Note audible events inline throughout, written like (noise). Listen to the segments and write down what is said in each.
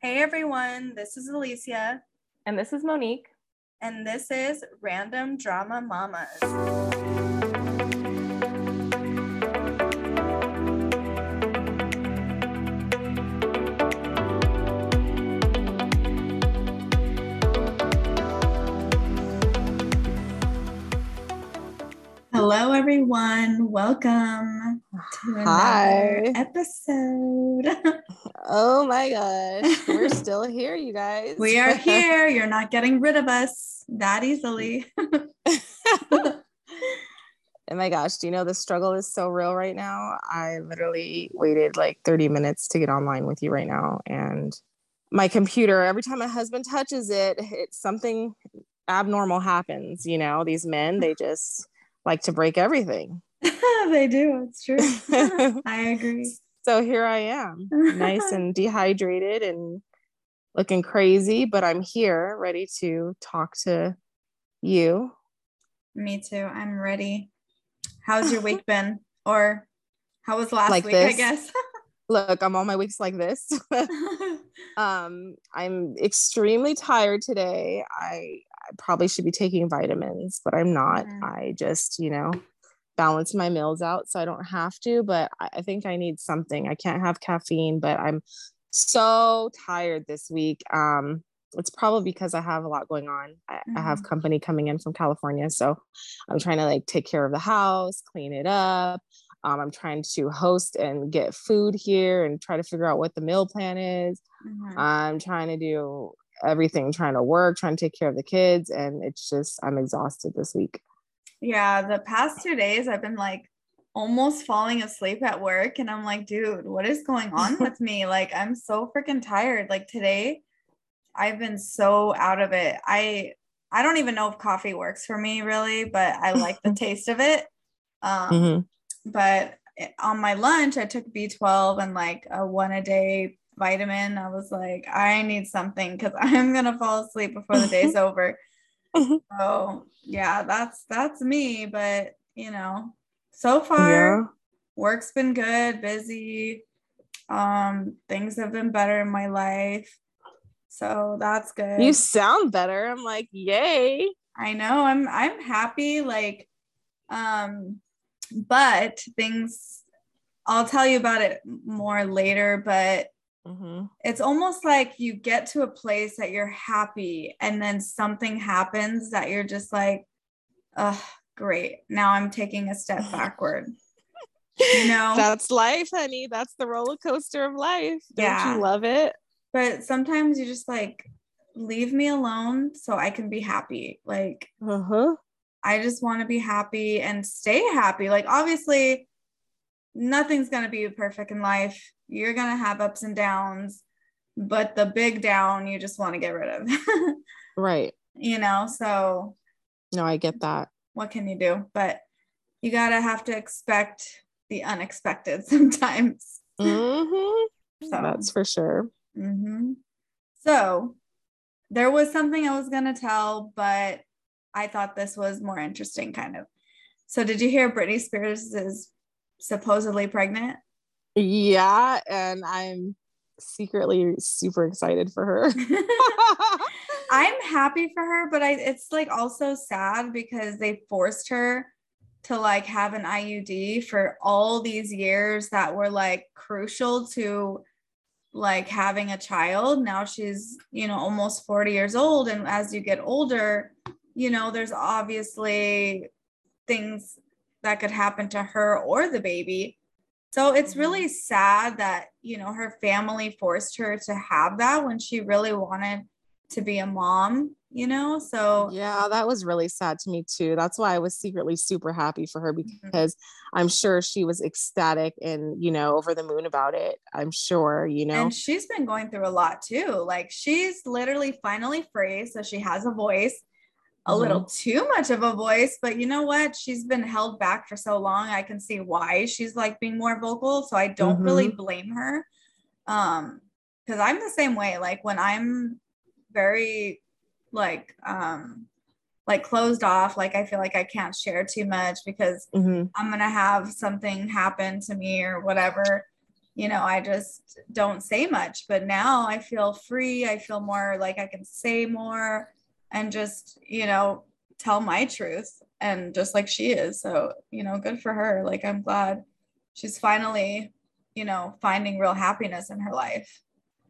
Hey everyone, this is Alicia, And this is Monique. and this is Random Drama Mamas. Hello, everyone. Welcome Hi. episode. (laughs) Oh my gosh. We're (laughs) still here, you guys. we are (laughs) here. You're not getting rid of us that easily. oh my gosh. Do you know the struggle is so real right now? I literally waited like 30 minutes to get online with you right now. And my computer, every time my husband touches it, it's something abnormal happens. You know, these men, they just like to break everything. (laughs) they do. It's true. (laughs) I agree. So here I am, nice (laughs) and dehydrated and looking crazy, but I'm here ready to talk to you. Me too. I'm ready. How's your week been? Or how was last Like week, I guess? Look, I'm on my weeks like this. um, I'm extremely tired today. I, I probably should be taking vitamins, but I'm not. Mhm. I just, you know, balance my meals out so I don't have to, but I, think I need something. I can't have caffeine, but I'm so tired this week. Um, it's probably because I have a lot going on. I, I have company coming in from California. So I'm trying to like take care of the house, clean it up. Um, I'm trying to host and get food here and try to figure out what the meal plan is. Mhm. I'm trying to do everything, trying to work, trying to take care of the kids. And it's just, I'm exhausted this week. Yeah, the past two days I've been like almost falling asleep at work and I'm like, dude, what is going on (laughs) with me? Like I'm so freaking tired. Like today I've been so out of it. I I don't even know if coffee works for me really, but I like the (laughs) taste of it. Um Mhm. but on my lunch i took b12 and like a one a day vitamin i was like i need something because (laughs) i'm gonna fall asleep before the day's over. So yeah that's that's me but you know so far work's been good busy. Um things have been better in my life. So that's good. You sound better. I'm like, yay. I know. I'm I'm happy like um but things I'll tell you about it more later but Mhm. it's almost like you get to a place that you're happy and then something happens that you're just like oh great now I'm taking a step (laughs) backward you know That's life, honey. That's the roller coaster of life. Don't Yeah. you love it? but sometimes you just like leave me alone so I can be happy like Uh-huh. I just want to be happy and stay happy. Like, obviously, nothing's going to be perfect in life. You're going to have ups and downs, but the big down you just want to get rid of, (laughs) Right. you know? So, No, I get that. what can you do? But you got to have to expect the unexpected (laughs) sometimes. hmm (laughs) So, That's for sure. hmm so there was something I was going to tell, but I thought this was more interesting, kind of. So, did you hear Britney Spears is supposedly pregnant? Yeah, and I'm secretly super excited for her. (laughs) (laughs) I'm happy for her, but I it's like also sad because they forced her to like have an IUD for all these years that were like crucial to like having a child. Now she's, you know, almost 40 years old and as you get older, you know, there's obviously things that could happen to her or the baby. So it's really sad that, you know, her family forced her to have that when she really wanted to be a mom, you know? So yeah, that was really sad to me too. That's why I was secretly super happy for her mm-hmm. because I'm sure she was ecstatic and, you know, over the moon about it. I'm sure, you know. and she's been going through a lot too. Like she's literally finally free, so she has a voice, a Mhm. little too much of a voice, but you know what? She's been held back for so long. I can see why she's like being more vocal, so I don't really blame her. Um cuz I'm the same way. Like when I'm very like um like closed off, like I feel like I can't share too much because Mhm. I'm gonna have something happen to me or whatever. you know, I just don't say much. But now I feel free. I feel more like I can say more and just, you know, tell my truth and just like she is. So, you know, good for her. Like, I'm glad she's finally, you know, finding real happiness in her life.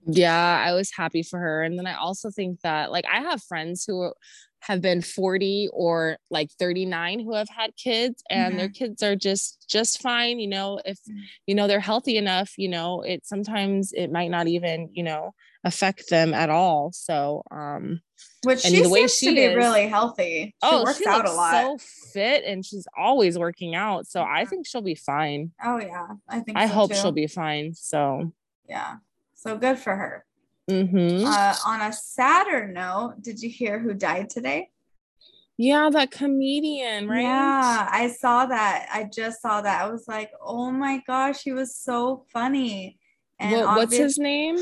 Yeah, I was happy for her. And then I also think that, like, I have friends who have been 40 or like 39 who have had kids and mm-hmm. their kids are just just fine you know if mm. you know they're healthy enough you know it sometimes it might not even you know affect them at all so um which she the way she to be is, really healthy she oh works she out a lot so fit and she's always working out so i think she'll be fine oh yeah i think i so hope too. she'll be fine so yeah so good for her Mm-hmm. Uh, on a sadder note, did you hear who died today? Yeah, that comedian, right? Yeah, I saw that. I just saw that. I was like, oh my gosh, he was so funny. And what, what's his name?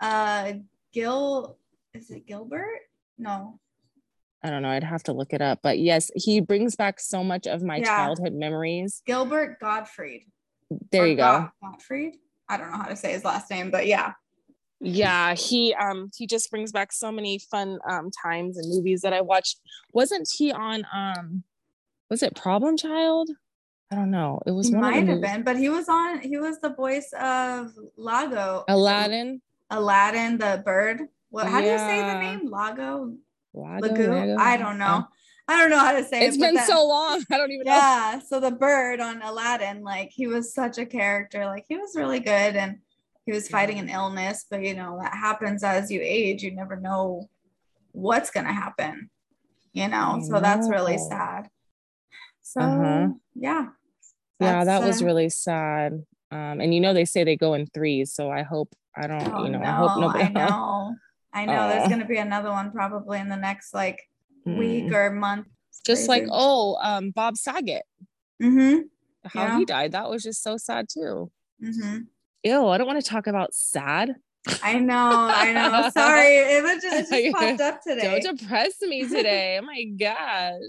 Uh, Gil. Is it Gilbert? No. I don't know. I'd have to look it up. But yes, he brings back so much of my yeah. childhood memories. Gilbert Gottfried. There or you go. Gottfried. I don't know how to say his last name, but yeah yeah he um he just brings back so many fun um times and movies that i watched wasn't he on um was it problem child i don't know it was he might have been but he was on he was the voice of Iago aladdin aladdin the bird what how yeah. do you say the name Iago Iago, I don't know. I don't know how to say it's it. It's been so long. (laughs) I don't even yeah, know. Yeah. So the bird on Aladdin, like he was such a character. Like he was really good. And he was fighting an illness but you know that happens as you age you never know what's going to happen you know so that's really sad so uh-huh. yeah yeah that was uh, really sad um and you know they say they go in threes so i hope i don't oh, you know no, i hope nobody i (laughs) know i know there's going to be another one probably in the next like mm. week or month it's just crazy. like oh um bob saget mm-hmm. how yeah. he died that was just so sad too mm-hmm ew, I don't want to talk about sad. I know, I know. (laughs) Sorry, it was just, it just popped up (laughs) today. Don't depress me today. oh my gosh.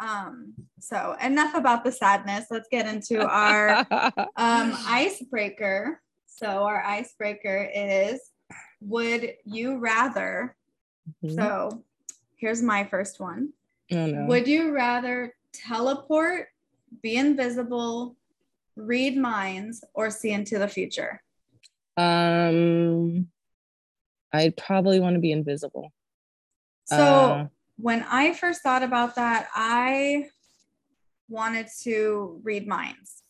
Um, so enough about the sadness. Let's get into our (laughs) um icebreaker. So our icebreaker is would you rather? Mm-hmm. So here's my first one. Oh, no. Would you rather teleport, be invisible, read minds, or see into the future? Um, I'd probably want to be invisible. So uh, when I first thought about that, I wanted to read minds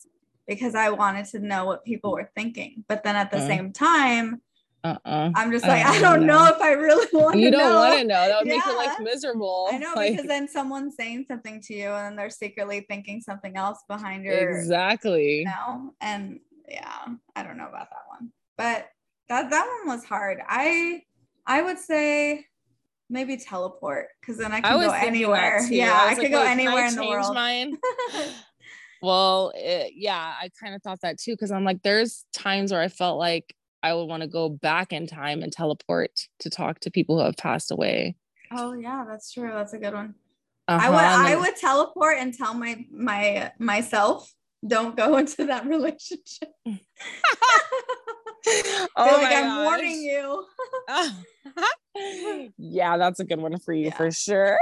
because I wanted to know what people were thinking. But then at the uh, same time, uh-uh. I'm just like, I don't, I don't know. know. if I really want you to know. You don't want to know. That would yeah. make your life miserable. I know like, because then someone's saying something to you and then they're secretly thinking something else behind your exactly. You know? And yeah, I don't know about that one. But that that one was hard. I I would say maybe teleport because then I can I go anywhere. Yeah, I, I could like, go anywhere in the world. Mine? (laughs) well, it, yeah, I kind of thought that too because I'm like, there's times where I felt like I would want to go back in time and teleport to talk to people who have passed away. Oh yeah, that's true. That's a good one. Uh-huh. I would I would teleport and tell my my myself don't go (laughs) into that relationship. (laughs) (laughs) oh like I'm gosh. warning you. yeah, that's a good one for you yeah. for sure.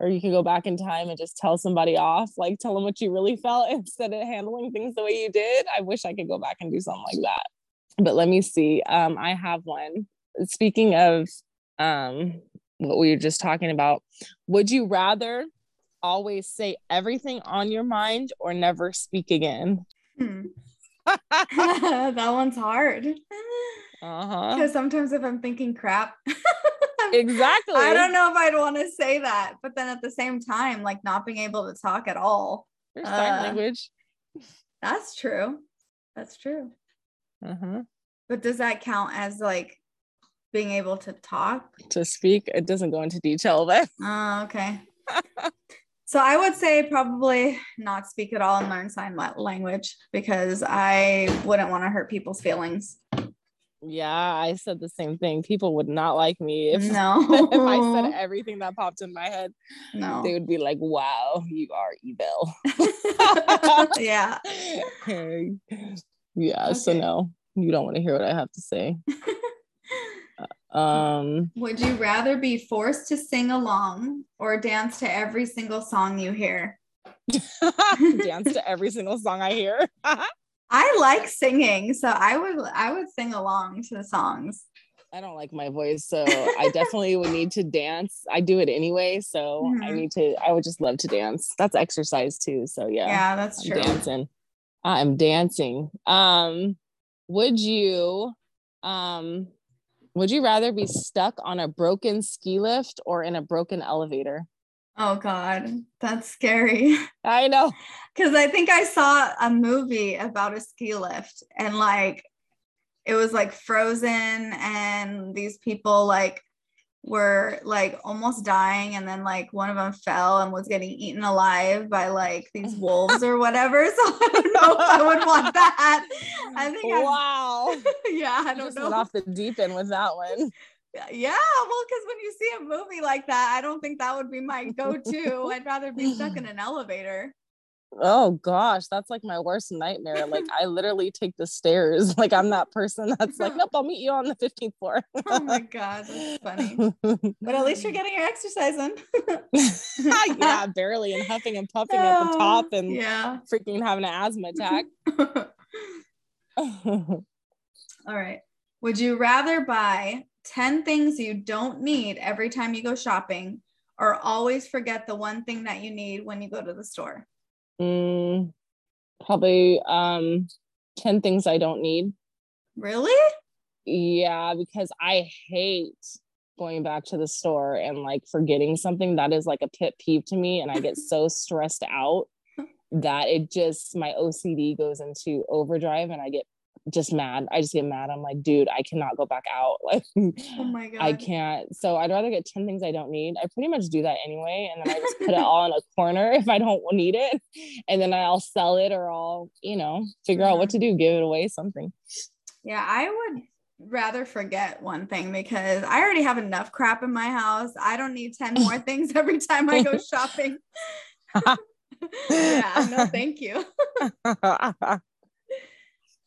Or you can go back in time and just tell somebody off, like tell them what you really felt (laughs) instead of handling things the way you did. I wish I could go back and do something like that. But let me see. Um, I have one. Speaking of um, what we were just talking about, would you rather always say everything on your mind or never speak again? Hmm. (laughs) (laughs) that one's hard. Uh-huh. Because sometimes if I'm thinking crap, exactly. I don't know if I'd want to say that, but then at the same time, like not being able to talk at all. There's sign uh, language. That's true. That's true. Uh-huh. But does that count as like being able to talk? To speak? It doesn't go into detail there. (laughs) Oh, okay. so I would say probably not speak at all and learn sign language because I wouldn't want to hurt people's feelings. Yeah, I said the same thing. People would not like me if, (laughs) no. if I said (laughs) everything that popped in my head. No. They would be like, wow, you are evil. (laughs) yeah. Okay. Yeah, okay. so no, you don't want to hear what I have to say. um Would you rather be forced to sing along or dance to every single song you hear? dance to every single song I hear. I like singing, so I would I would sing along to the songs. I don't like my voice, so I definitely would need to dance. I do it anyway, so mm-hmm. I need to. I would just love to dance. That's exercise too. So yeah, yeah, that's I'm true. Dancing, I'm dancing. Um, would you, um, would you rather be stuck on a broken ski lift or in a broken elevator? Oh God, that's scary. (laughs) I know. Cause I think I saw a movie about a ski lift and like it was like frozen and these people like were like almost dying and then like one of them fell and was getting eaten alive by like these (laughs) wolves or whatever. (laughs) So i don't know if i would want that. I think wow. I, yeah i don't know. off the deep end with that one yeah well because when you see a movie like that i don't think that would be my go-to (laughs) i'd rather be stuck in an elevator Oh gosh, that's like my worst nightmare. Like I literally take the stairs. (laughs) Like I'm that person that's like, nope, I'll meet you on the 15th floor. (laughs) oh my god, that's funny. But at least you're getting your exercise in. yeah, barely and huffing and puffing oh, at the top and yeah, freaking having an asthma attack. All right. Would you rather buy 10 things you don't need every time you go shopping or always forget the one thing that you need when you go to the store? Mm, probably um 10 things I don't need. Really? Yeah, because I hate going back to the store and like forgetting something. That is like a pet peeve to me. And I get (laughs) so stressed out that it just, my OCD goes into overdrive and I get just mad. I just get mad. I'm like, dude, I cannot go back out. (laughs) Like, oh my god, I can't. So I'd rather get ten things I don't need. I pretty much do that anyway, and then I just put it (laughs) all in a corner if I don't need it, and then I'll sell it or I'll, you know, figure out what to do, give it away, something. Yeah, I would rather forget one thing because I already have enough crap in my house. I don't need 10 more (laughs) things every time I go shopping. yeah, no, thank you.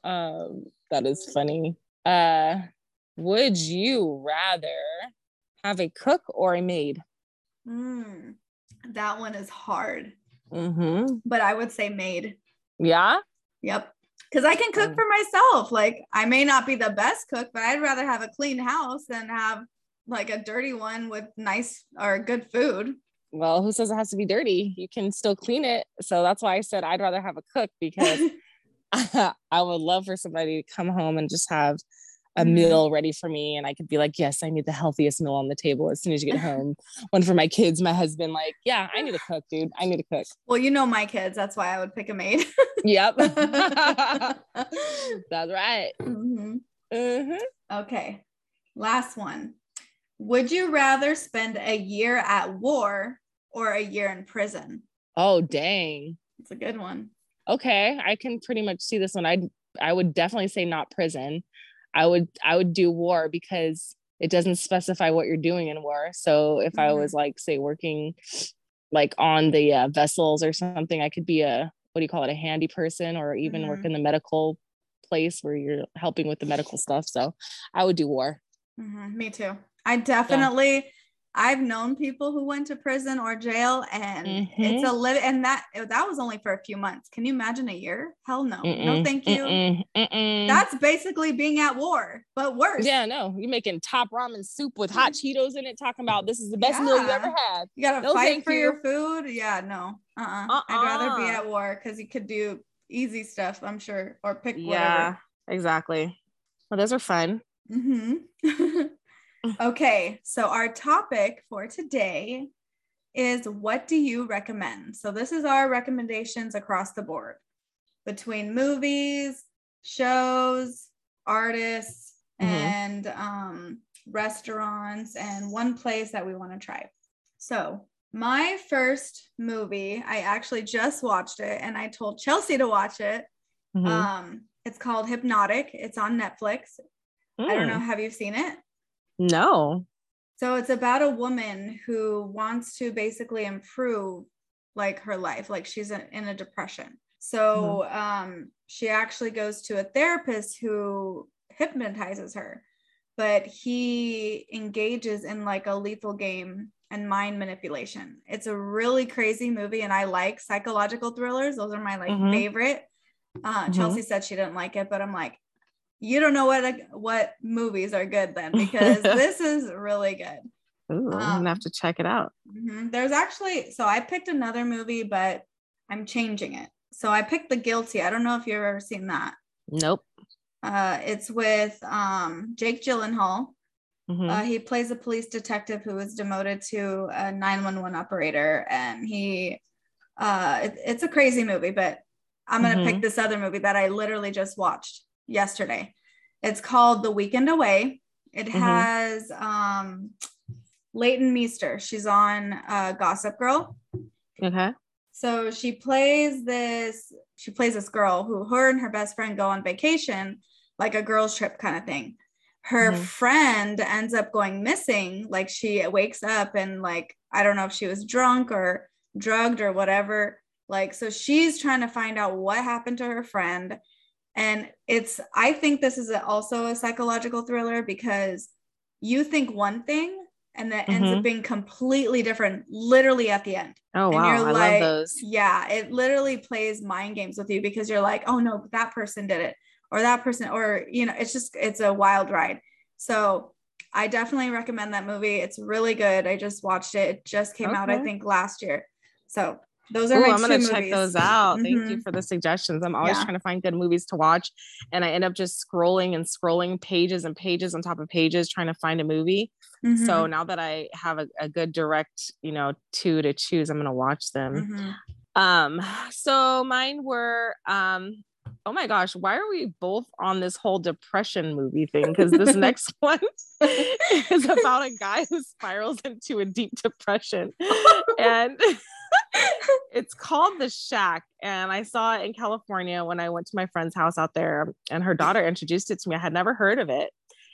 Um, that is funny. Uh, would you rather have a cook or a maid? Mm, that one is hard. Mm-hmm. But I would say maid. Yeah. Yep. Because I can cook mm. for myself. Like I may not be the best cook, but I'd rather have a clean house than have like a dirty one with nice or good food. Well, who says it has to be dirty? You can still clean it. So that's why I said I'd rather have a cook because (laughs) (laughs) I would love for somebody to come home and just have a mm-hmm. meal ready for me and I could be like, yes, I need the healthiest meal on the table as soon as you get home. (laughs) One for my kids, my husband, like, yeah, I need to cook, dude. I need to cook. Well, you know my kids. That's why I would pick a maid. yep. (laughs) That's right. Mm-hmm. Mm-hmm. Okay. Last one. Would you rather spend a year at war or a year in prison? Oh, dang. It's a good one okay, I can pretty much see this one. I I would definitely say not prison. I would I would do war because it doesn't specify what you're doing in war. So if mm-hmm. I was like say working like on the uh, vessels or something, I could be a what do you call it a handy person or even mm-hmm. work in the medical place where you're helping with the medical stuff. So I would do war. Mm-hmm. Me too. I definitely yeah. I've known people who went to prison or jail, and mm-hmm. it's a live, and that that was only for a few months. Can you imagine a year? Hell no, mm-mm, no, thank you. Mm-mm, mm-mm. That's basically being at war, but worse. Yeah, no, you're making top ramen soup with hot mm-hmm. Cheetos in it, talking about this is the best yeah. meal you ever had. You gotta no, fight for you. your food. Yeah, no, uh, uh-uh. uh I'd rather be at war because you could do easy stuff. I'm sure, or pick whatever. Yeah, exactly. Well, those are fun. Mm-hmm. (laughs) okay, so our topic for today is what do you recommend? So this is our recommendations across the board between movies, shows, artists, mm-hmm. and um, restaurants, and one place that we want to try. So my first movie, I actually just watched it, and I told Chelsea to watch it. Mm-hmm. Um, it's called Hypnotic. It's on Netflix. Mm. I don't know. Mm. Have you seen it? No. So it's about a woman who wants to basically improve like her life, like she's in a depression. So mm-hmm. um, she actually goes to a therapist who hypnotizes her, but he engages in like a lethal game and mind manipulation. It's a really crazy movie, and I like psychological thrillers. Those are my like mm-hmm. favorite. Uh, mm-hmm. Chelsea said she didn't like it, but I'm like, you don't know what what movies are good then (laughs) because this is really good. Ooh, um, I'm gonna have to check it out. Mm-hmm. There's actually so I picked another movie, but I'm changing it. So I picked The Guilty. I don't know if you've ever seen that. Nope. Uh, it's with um, Jake Gyllenhaal. Mm-hmm. Uh, he plays a police detective who was demoted to a 911 operator, and he. Uh, it, it's a crazy movie, but I'm gonna mm-hmm. pick this other movie that I literally just watched yesterday. It's called The Weekend Away. It mm-hmm. has um, Leighton Meester. She's on uh, Gossip Girl. Okay. So she plays this. She plays this girl who her and her best friend go on vacation, like a girls' trip kind of thing. Her mm-hmm. friend ends up going missing. Like she wakes up and like I don't know if she was drunk or drugged or whatever. Like so she's trying to find out what happened to her friend. And it's I think this is also a psychological thriller because you think one thing and that ends mm-hmm. up being completely different literally at the end. Oh wow, I like, love those. Yeah, it literally plays mind games with you because you're like, oh no, that person did it, or that person, or you know, it's just it's a wild ride. So I definitely recommend that movie. It's really good. I just watched it. It just came okay. out, I think, last year. So those are Ooh, I'm gonna check those out. Mm-hmm. Thank you mm-hmm. for the suggestions. I'm always yeah. trying to find good movies to watch, and I end up just scrolling and scrolling pages and pages on top of pages trying to find a movie. Mm-hmm. So now that I have a, a, good direct, you know, two to choose, I'm gonna watch them. Mm-hmm. Um, (sighs) so mine were um oh my gosh, why are we both on this whole depression movie thing? Because this (laughs) next one (laughs) is about a guy who spirals into a deep depression. (laughs) and it's called The Shack. And I saw it in California when I went to my friend's house out there, and her daughter introduced it to me. I had never heard of it.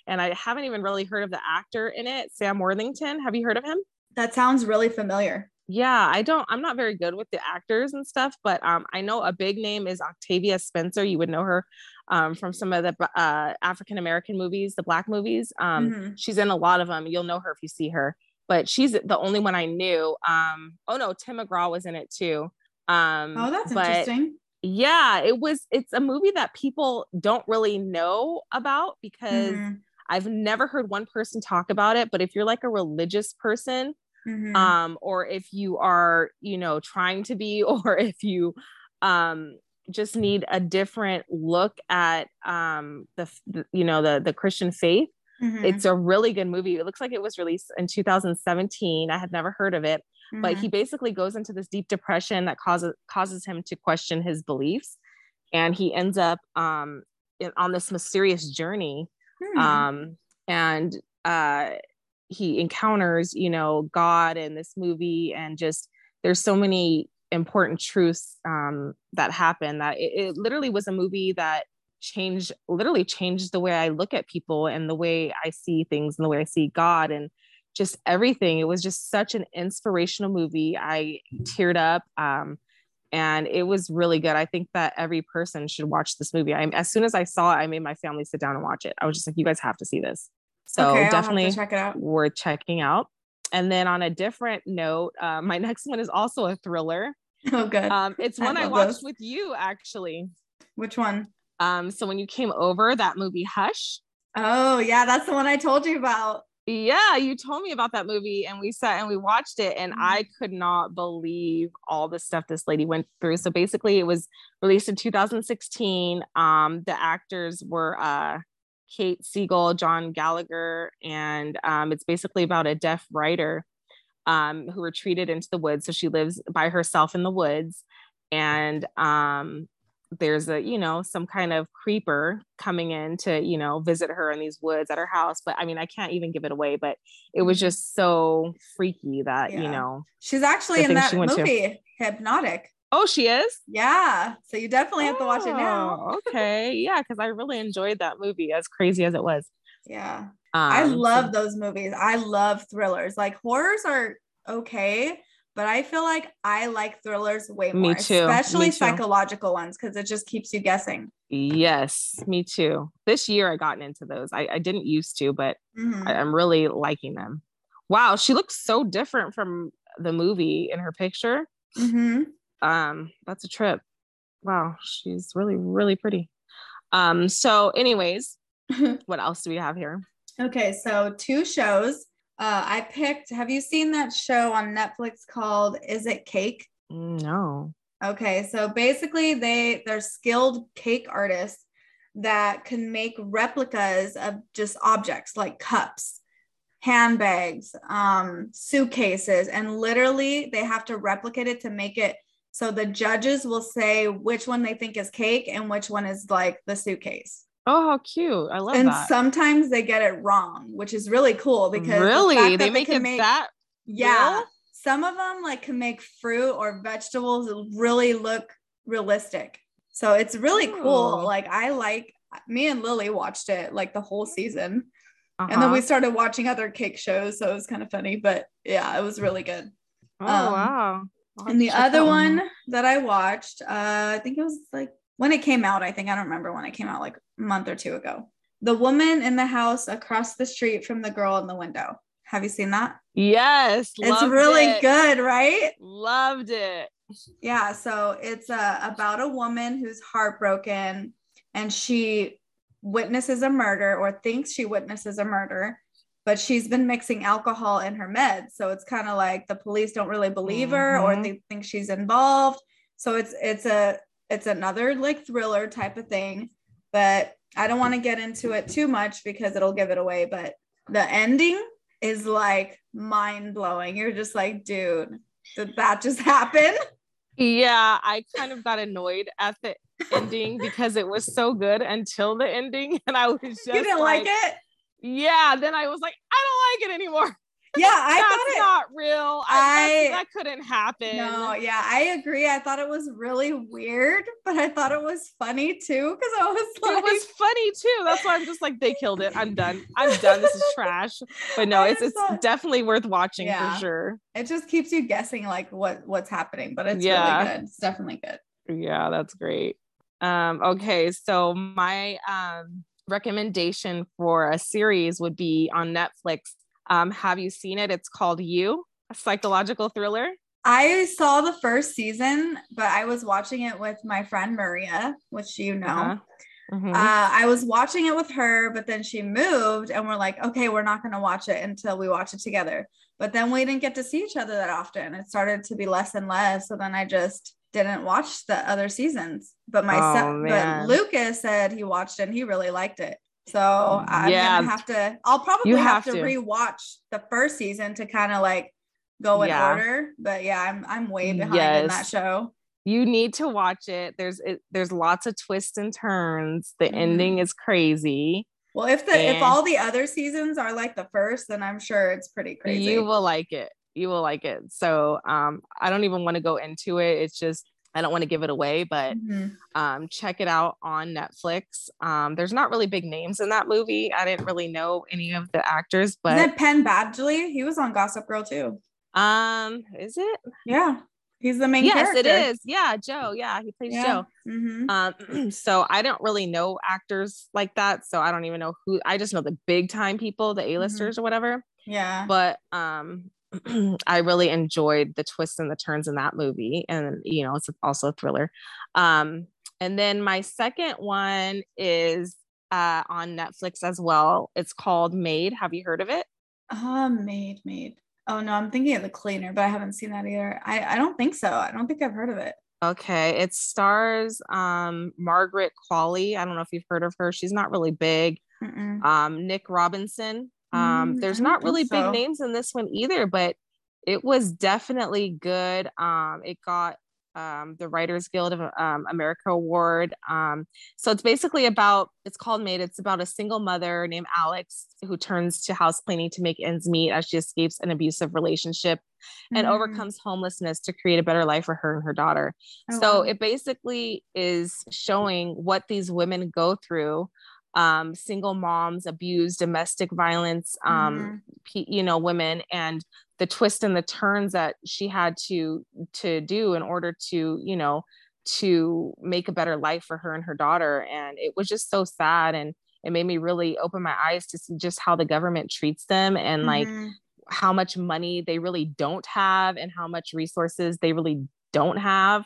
And I haven't even really heard of the actor in it, Sam Worthington. Have you heard of him? That sounds really familiar. Yeah, I don't, I'm not very good with the actors and stuff, but um, I know a big name is Octavia Spencer. You would know her um, from some of the uh, African American movies, the Black movies. Um, mm-hmm. She's in a lot of them. You'll know her if you see her but she's the only one I knew. Um, oh no, Tim McGraw was in it too. Um, oh, that's interesting. Yeah, it was. It's a movie that people don't really know about because mm-hmm. I've never heard one person talk about it. But if you're like a religious person, mm-hmm. um, or if you are, you know, trying to be, (laughs) or if you, um, just need a different look at um the, the you know the the christian faith Mm-hmm. It's a really good movie. It looks like it was released in 2017. I had never heard of it, mm-hmm. but he mm-hmm. basically goes into this deep depression that causes causes him to question his beliefs, and he ends up um, in, on this mysterious journey. Mm-hmm. Um, and uh, he encounters, you know, God in this movie, and just there's so many important truths um, that happen that it, it literally was a movie that changed literally changed the way I look at people and the way I see things and the way I see God and just everything. It was just such an inspirational movie. I teared up. Um, and it was really good. I think that every person should watch this movie. I as soon as I saw it, I made my family sit down and watch it. I was just like, you guys have to see this. So okay, definitely check it out. worth checking out. And then on a different note, uh, my (laughs) next one is also a thriller. Oh, good. Um, it's one I, I watched those. with you actually. Which one? Um, so when you came over, that movie Hush. Oh yeah, that's the one I told you about. Yeah, you told me about that movie and we sat and we watched it and mm-hmm. I could not believe all the stuff this lady went through. So basically it was released in 2016. Um, the actors were uh Kate Siegel, John Gallagher, and um, it's basically about a deaf writer um, who retreated into the woods. So she lives by herself in the woods, and um, there's a you know some kind of creeper coming in to you know visit her in these woods at her house but i mean i can't even give it away but it was mm-hmm. just so freaky that yeah. you know she's actually in that movie to. hypnotic. Oh she is? Yeah so you definitely have to watch it now. Oh, okay. Yeah because i really enjoyed that movie as crazy as it was. Yeah. Um, i love so- those movies. I love thrillers. Like horrors are okay but I feel like I like thrillers way Me more, too. especially Me too. psychological ones because it just keeps you guessing. Yes, me too. This year I gotten into those. I, I didn't used to, but Mhm. I, I'm really liking them. Wow, she looks so different from the movie in her picture. Mhm. Um, that's a trip. Wow, she's really, really pretty. Um, so anyways, (laughs) what else do we have here? Okay, so two shows. Uh, I picked. Have you seen that show on Netflix called "Is It Cake"? No. Okay, so basically, they they're skilled cake artists that can make replicas of just objects like cups, handbags, um, suitcases, and literally they have to replicate it to make it so the judges will say which one they think is cake and which one is like the suitcase. Oh, how cute. I love it. and that. sometimes they get it wrong, which is really cool because the really? fact They make can it that yeah. real? Some of them like can make fruit or vegetables really look realistic. So it's really cool. Oh. Like I like me and Lily watched it like the whole season. And then Uh-huh. we started watching other cake shows, so it was kind of funny, but yeah, it was really good. Oh um, wow. And the other one that I watched, uh, I think it was like when it came out. I think I don't remember when it came out, like a month or two ago. The woman in the house across the street from the girl in the window. Have you seen that? Yes. it's really it. good, right? Loved it. Yeah. So it's uh, about a woman who's heartbroken and she witnesses a murder or thinks she witnesses a murder, but she's been mixing alcohol in her meds. So it's kind of like the police don't really believe her or Mhm. they think she's involved. So it's it's a it's another like thriller type of thing, but I don't want to get into it too much because it'll give it away. But the ending is like mind blowing. You're just like, dude, did that just happen? Yeah, I kind of got annoyed at the ending (laughs) because it was so good until the ending. And I was just you didn't like, it? Yeah. Then I was like, I don't like it anymore. Yeah, (laughs) I That's thought it. not real. I, I- that couldn't happen. No, yeah, I agree. I thought it was really weird, but I thought it was funny too because I was like, it was funny too. That's why I'm just like, they killed it. I'm done. I'm done. This is trash. But (laughs) no, it's it's thought- definitely worth watching Yeah. for sure. it just keeps you guessing like what what's happening, but it's Yeah. really good. It's definitely good. Yeah, that's great. Um, okay, so my um recommendation for a series would be on Netflix. Um, have you seen it? It's called You, a psychological thriller. I saw the first season, but I was watching it with my friend Maria, which you know. Uh-huh. Mhm. Uh, I was watching it with her, but then she moved, and we're like, okay, we're not going to watch it until we watch it together. But then we didn't get to see each other that often. It started to be less and less. So then I just didn't watch the other seasons. But my Oh, son, but. Lucas said he watched it and he really liked it. So I'm Yeah. gonna have to. I'll probably You have, have to, to. rewatch the first season to kind of like go in Yeah. order. But yeah, I'm I'm way behind in that show. you need to watch it. There's it, there's lots of twists and turns. The Mhm. ending is crazy. Well, if the if all the other seasons are like the first, then I'm sure it's pretty crazy. You will like it. You will like it. So um, I don't even want to go into it. It's just I don't want to give it away, but Mhm. um, check it out on Netflix. Um, there's not really big names in that movie. I didn't really know any of the actors, but it Penn Badgley? He was on Gossip Girl too. um, is it? Yeah, he's the main yes, character. it is. Yeah, Joe. Yeah, he plays Yeah. Joe. Mhm. Um, (clears throat) so I don't really know actors like that. So I don't even know who. I just know the big time people, the A-listers or whatever. Yeah. But um, (clears throat) I really enjoyed the twists and the turns in that movie, and you know, it's also a thriller. Um, and then my second one is uh on Netflix as well. It's called Maid. Have you heard of it? Uh, maid, maid. Oh no, I'm thinking of the cleaner, but I haven't seen that either. I, I don't think so. I don't think I've heard of it. Okay, it stars um Margaret Qualley. I don't know if you've heard of her. She's not really big. Um Nick Robinson. Um, Mm, there's don't really so. big names in this one either, but it was definitely good. Um, it got um, the Writers Guild of um, America award. Um, so it's basically about it's called Maid. It's about a single mother named Alex who turns to house cleaning to make ends meet as she escapes an abusive relationship and Mm. overcomes homelessness to create a better life for her and her daughter. Oh, so wow. it basically is showing what these women go through um, single moms abuse domestic violence um, Mhm. pe- you know women and the twists and the turns that she had to to do in order to you know to make a better life for her and her daughter and it was just so sad and it made me really open my eyes to see just how the government treats them and like mm-hmm. how much money they really don't have and how much resources they really don't have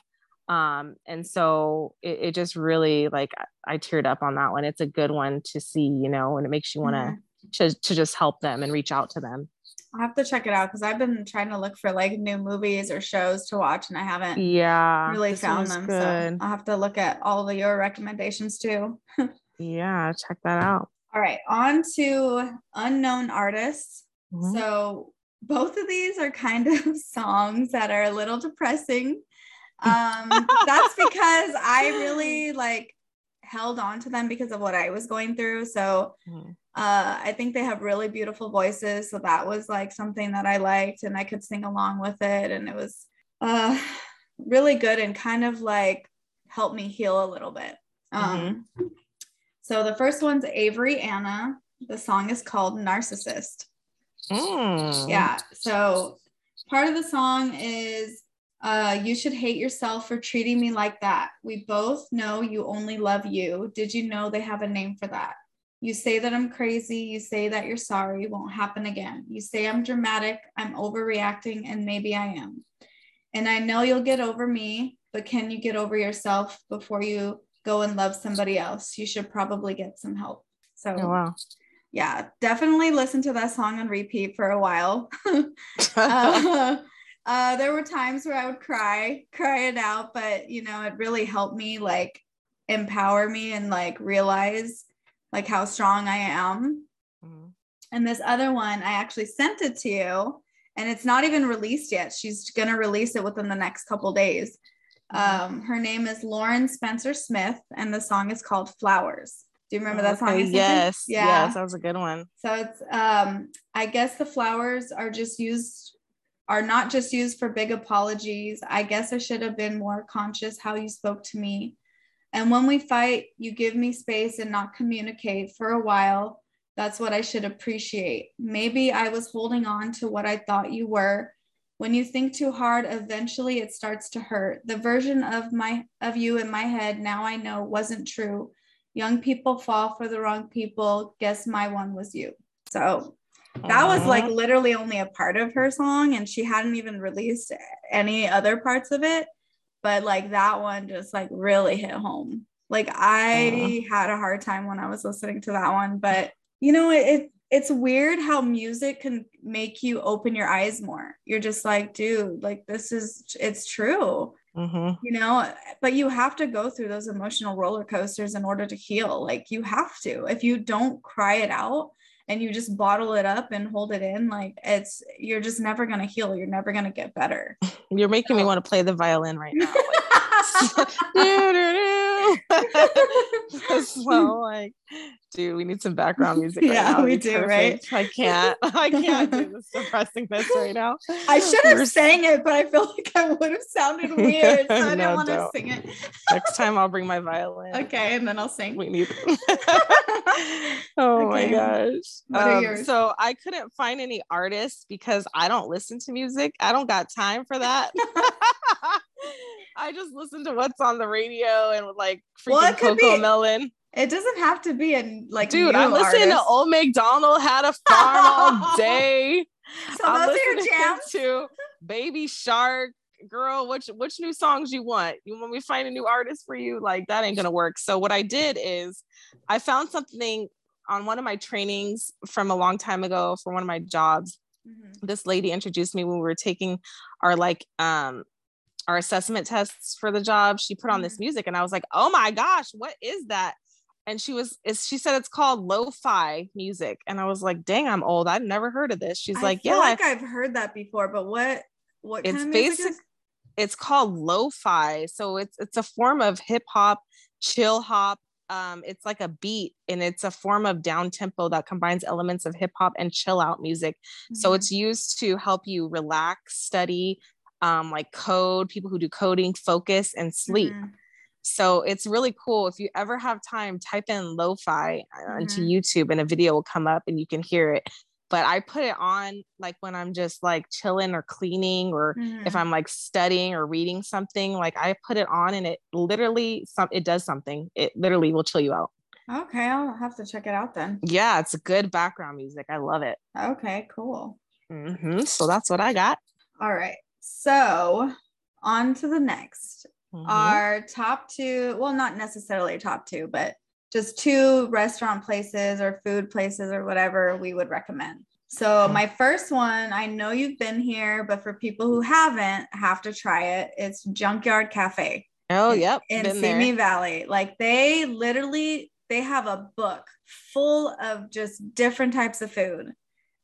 um and so it, it just really like I, I, teared up on that one it's a good one to see you know and it makes you want mm-hmm. to to just help them and reach out to them i have to check it out because i've been trying to look for like new movies or shows to watch and i haven't yeah really found them good. so i'll have to look at all of your recommendations too (laughs) yeah check that out all right on to unknown artists mm-hmm. so both of these are kind of (laughs) songs that are a little depressing um, that's because I really like held on to them because of what I was going through. So mm-hmm. uh, I think they have really beautiful voices. So that was like something that I liked and I could sing along with it. And it was uh, really good and kind of like helped me heal a little bit. Um, mm-hmm. So the first one's Avery Anna. The song is called Narcissist. Mm. Yeah. So part of the song is uh, you should hate yourself for treating me like that. We both know you only love you. Did you know they have a name for that? You say that I'm crazy. You say that you're sorry. Won't happen again. You say I'm dramatic. I'm overreacting, and maybe I am. And I know you'll get over me, but can you get over yourself before you go and love somebody else? You should probably get some help. So, oh, wow. Yeah, definitely listen to that song on repeat for a while. (laughs) (laughs) uh, uh, there were times where I would cry, cry it out, but you know, it really helped me like empower me and like realize like how strong I am. Mm-hmm. And this other one, I actually sent it to you, and it's not even released yet. She's gonna release it within the next couple days. Mm-hmm. Um, her name is Lauren Spencer Smith, and the song is called Flowers. Do you remember that song? Yes, yeah. yes, that was a good one. So it's um, I guess the flowers are just used are not just used for big apologies. I guess I should have been more conscious how you spoke to me. And when we fight, you give me space and not communicate for a while. That's what I should appreciate. Maybe I was holding on to what I thought you were. When you think too hard, eventually it starts to hurt. The version of my of you in my head now I know wasn't true. Young people fall for the wrong people. Guess my one was you. So that was like literally only a part of her song and she hadn't even released any other parts of it but like that one just like really hit home. Like i had a hard time when i was listening to that one but you know it, it it's weird how music can make you open your eyes more. You're just like dude like this is it's true. Mm-hmm. you know but you have to go through those emotional roller coasters in order to heal. Like you have to. If you don't cry it out and you just bottle it up and hold it in like it's you're just never going to heal you're never going to get better (laughs) you're making so. me want to play the violin right now (laughs) (laughs) (laughs) so (laughs) like dude we need some background music right yeah we do perfect. right i can't (laughs) i can't do this depressingness right now. I should have We're... sang it but i feel like i would have sounded weird so i didn't want to sing it. Next time i'll bring my violin. Okay and then i'll sing. We need oh okay. my gosh um, so i couldn't find any artists because i don't listen to music. I don't got time for that I just listen to what's on the radio and like freaking well, CoComelon. It doesn't have to be a like. Dude, I'm listen to Old McDonald had a farm all (laughs) day. So I'm those are your (laughs) jams. To Baby Shark, girl, which which new songs you want? You want me to find a new artist for you? Like that ain't gonna work. So what I did is I found something on one of my trainings from a long time ago for one of my jobs. Mm-hmm. This lady introduced me when we were taking our like um our assessment tests for the job, she put on this mm-hmm. music and I was like, "Oh my gosh, what is that?" And she was is she said it's called lo-fi music and I was like, "Dang, I'm old. I've never heard of this." She's I like, "Yeah, like I've heard that before, but what what it's basic it's called lo-fi. So it's it's a form of hip hop, chill hop. Um, it's like a beat and it's a form of down tempo that combines elements of hip hop and chill out music. Mm-hmm. So it's used to help you relax, study, um, like code, people who do coding, focus, and sleep. Mm-hmm. So it's really cool. If you ever have time, type in lo fi uh, mm-hmm. into YouTube and a video will come up and you can hear it. but I put it on like when I'm just like chilling or cleaning or mm-hmm. if I'm like studying or reading something, like I put it on and it literally some it does something. It literally will chill you out. Okay, I'll have to check it out then. Yeah, it's good background music. I love it. Okay, cool. Mm-hmm. So that's what I got. All right. So on to the next. Mm-hmm. Our top two, well, not necessarily top two, but just two restaurant places or food places or whatever we would recommend. So my first one, I know you've been here, but for people who haven't, have to try it. It's Junkyard Cafe. Oh, yep. In, in Simi Valley. Like they literally they have a book full of just different types of food.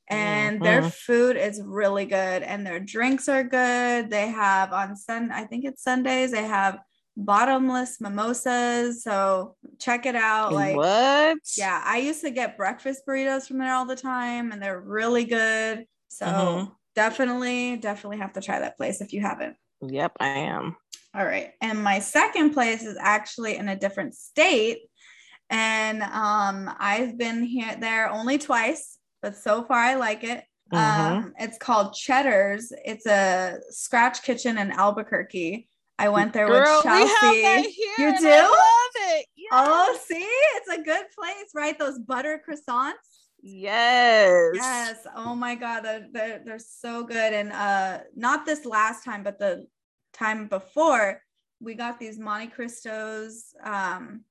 And mm-hmm. their food is really good and their drinks are good. They have on Sun I think it's Sundays, they have bottomless mimosas. So check it out. Like what? Yeah, I used to get breakfast burritos from there all the time, and they're really good. So mm-hmm. definitely, definitely have to try that place if you haven't. Yep, I am. All right. And my second place is actually in a different state. And um, I've been here there only twice, but so far I like it. Mm-hmm. Um, it's called Cheddar's. It's a scratch kitchen in Albuquerque. I went there Girl, with Chelsea. you do? I love it. Yes. Oh, see, it's a good place, right? Those butter croissants. Yes. Yes. Oh my God. They're, they're, they're so good. And uh not this last time, but the time before, we got these Monte Cristos, um,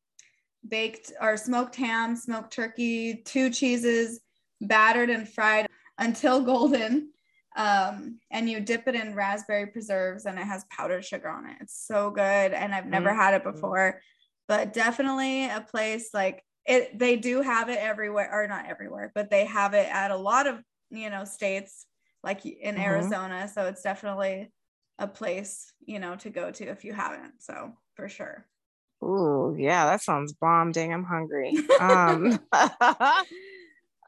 baked or smoked ham, smoked turkey, two cheeses, battered and fried until golden um, and you dip it in raspberry preserves and it has powdered sugar on it. It's so good. And I've never mm-hmm. had it before, but definitely a place like it, they do have it everywhere or not everywhere, but they have it at a lot of, you know, states like in mm-hmm. Arizona. So it's definitely a place, you know, to go to if you haven't. So for sure. Ooh, yeah, that sounds bomb. Dang, I'm hungry. (laughs) Um, (laughs)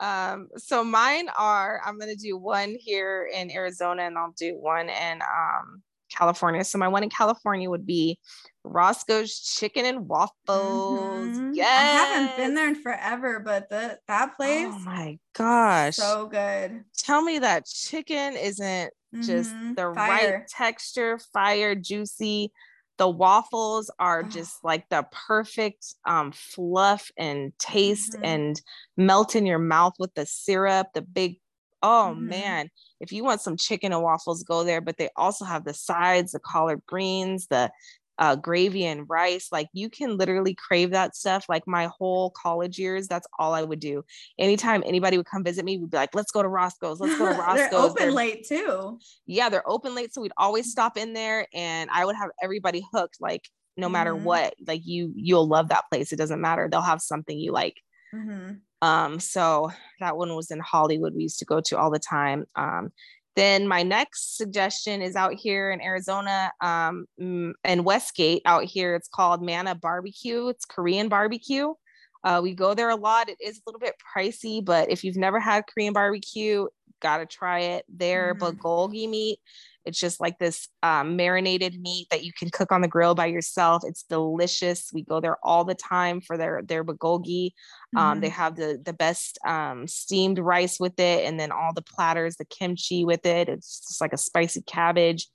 Um, so mine are I'm gonna do one here in Arizona and I'll do one in um California. So my one in California would be Roscoe's Chicken and Waffles. Mm-hmm. Yes. I haven't been there in forever, but the that place. Oh my gosh. So good. Tell me that chicken isn't just mm-hmm. the fire. right texture, fire, juicy the waffles are just like the perfect um, fluff and taste mm-hmm. and melt in your mouth with the syrup the big oh mm-hmm. man if you want some chicken and waffles go there but they also have the sides the collard greens the uh, gravy and rice. Like you can literally crave that stuff. Like my whole college years, that's all I would do. Anytime anybody would come visit me, we'd be like, let's go to Roscoe's. Let's go to (laughs) Roscoe's. they're open they're, late too. Yeah, they're open late. So we'd always stop in there and I would have everybody hooked. Like no matter mm-hmm. what, like you, you'll love that place. It doesn't matter. They'll have something you like. Mm-hmm. Um, so that one was in Hollywood. We used to go to all the time. Um, then my next suggestion is out here in Arizona um, in Westgate out here. It's called Manna Barbecue. It's Korean barbecue. Uh, we go there a lot. It is a little bit pricey, but if you've never had Korean barbecue, gotta try it. Their mm-hmm. bulgogi meat it's just like this um, marinated meat that you can cook on the grill by yourself. It's delicious. We go there all the time for their their bulgogi. Um, mm-hmm. They have the the best um, steamed rice with it, and then all the platters, the kimchi with it. It's just like a spicy cabbage.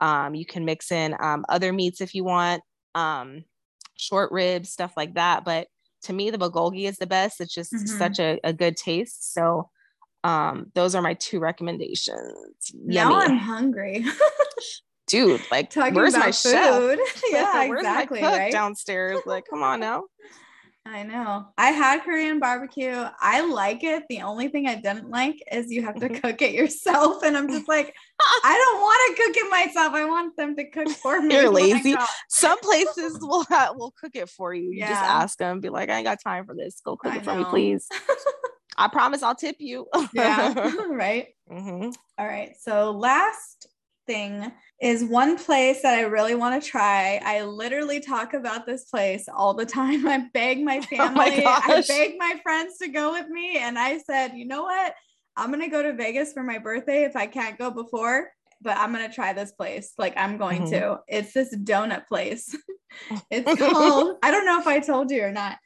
Um, you can mix in um, other meats if you want, um, short ribs, stuff like that. But to me, the bulgogi is the best. It's just mm-hmm. such a, a good taste. So um, those are my two recommendations. Now Yummy. I'm hungry. (laughs) Dude, like Talking where's my food. chef? (laughs) yeah, exactly. Right? Downstairs. Like, come on now. (laughs) I know. I had Korean barbecue. I like it. The only thing I didn't like is you have to mm-hmm. cook it yourself. And I'm just like, I don't want to cook it myself. I want them to cook for me. You're lazy. Some places will have, will cook it for you. You yeah. just ask them, be like, I ain't got time for this. Go cook I it for know. me, please. I promise I'll tip you. yeah. (laughs) (laughs) right. Mm-hmm. All right. So last thing is one place that I really want to try. I literally talk about this place all the time. (laughs) I beg my family, oh my I beg my friends to go with me. And I said, you know what? I'm going to go to Vegas for my birthday if I can't go before, but I'm going to try this place. Like, I'm going mm-hmm. to. It's this donut place. it's called, I don't know if I told you or not.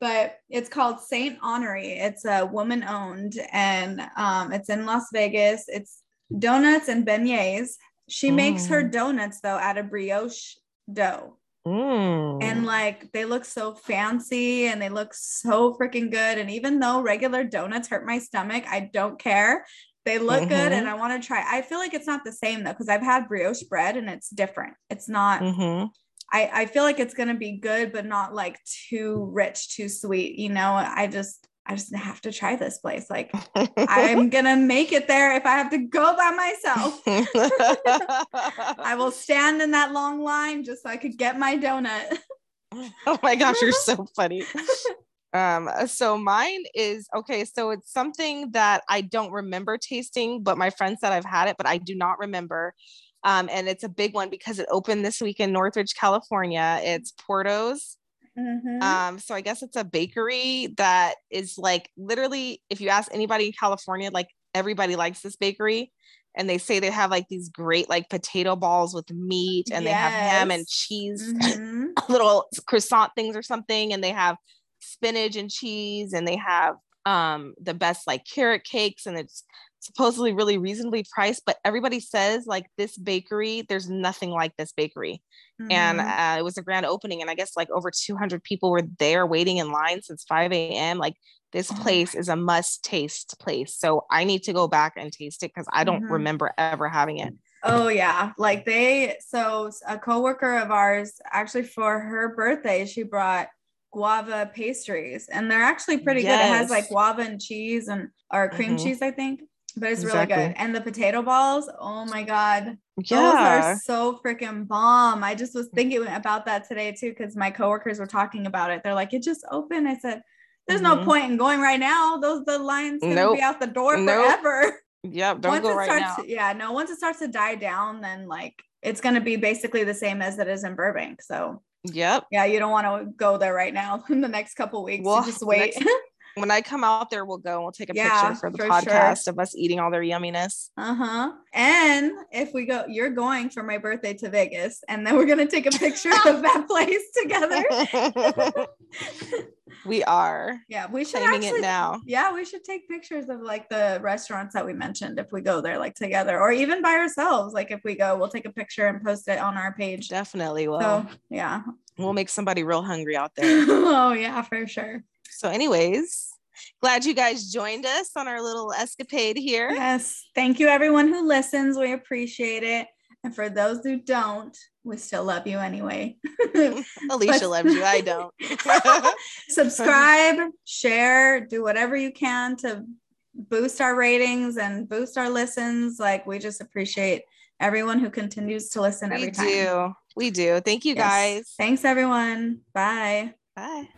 But it's called Saint Honoré. It's a woman owned and um, it's in Las Vegas. It's donuts and beignets. She mm. makes her mm. donuts though out of brioche dough. Mm. And like they look so fancy and they look so freaking good. And even though regular donuts hurt my stomach, I don't care. They look mm-hmm. good and mm-hmm. I want to try. I feel like it's not the same though, because I've had brioche bread and it's different. It's not, mm-hmm. I, I feel like it's gonna be good, but not like too rich, too sweet. You know, I just I just have to try this place. Like I'm (laughs) gonna make it there if I have to go by myself. (laughs) I will stand in that long line just so I could get my donut. oh my gosh, you're so (laughs) funny. Um, so mine is okay, so it's something that I don't remember tasting, but my friend said I've had it, but I do not remember. Um, and it's a big one because it opened this week in Northridge, California. It's Porto's Mm-hmm. Um, so I guess it's a bakery that is like literally, if you ask anybody in California, like everybody likes this bakery. And they say they have like these great like potato balls with meat and yes. they have ham and cheese, mm-hmm. (laughs) little croissant things or something. And they have spinach and cheese and they have um the best like carrot cakes and it's supposedly really reasonably priced, but everybody says like this bakery, there's nothing like this bakery. Mm-hmm. And uh, it was a grand opening, and I guess like over 200 people were there waiting in line since 5 a.m. Like this oh place is a must taste place. So I need to go back and taste it because I don't mm-hmm. remember ever having it. Oh yeah, like they so a coworker of ours actually for her birthday she brought guava pastries and they're actually pretty yes. good. It has like guava and cheese and or cream mm-hmm. cheese I think but it's exactly. really good. And the potato balls, oh my god, yeah, those are so freaking bomb. I just was thinking about that today too because my coworkers were talking about it. They're like, it just opened. I said, there's mm-hmm. no point in going right now. Those the lines gonna nope. be out the door nope. forever. (laughs) Yep, don't once go right starts, now. Yeah, no. Once it starts to die down, then like it's gonna be basically the same as it is in Burbank. So. Yep. Yeah, you don't want to go there right now (laughs) in the next couple weeks. Well, just wait. Next, (laughs) when I come out there, we'll go and we'll take a yeah, picture for the for podcast sure. of us eating all their yumminess. Uh huh. And if we go, you're going for my birthday to Vegas, and then we're gonna take a picture of (laughs) that place together. (laughs) we are. Yeah, we should actually, it now. Yeah, we should take pictures of like the restaurants that we mentioned if we go there like together, or even by ourselves. Like if we go, we'll take a picture and post it on our page. Definitely will. So yeah. We'll make somebody real hungry out there. (laughs) oh yeah, for sure. So, anyways, glad you guys joined us on our little escapade here. Yes. Thank you, everyone who listens. We appreciate it. And for those who don't, we still love you anyway. (laughs) Alicia but, loves you. I don't. (laughs) subscribe, share, do whatever you can to boost our ratings and boost our listens. Like, we just appreciate everyone who continues to listen every we time. We do. We do. Thank you yes. guys. Thanks, everyone. Bye. Bye.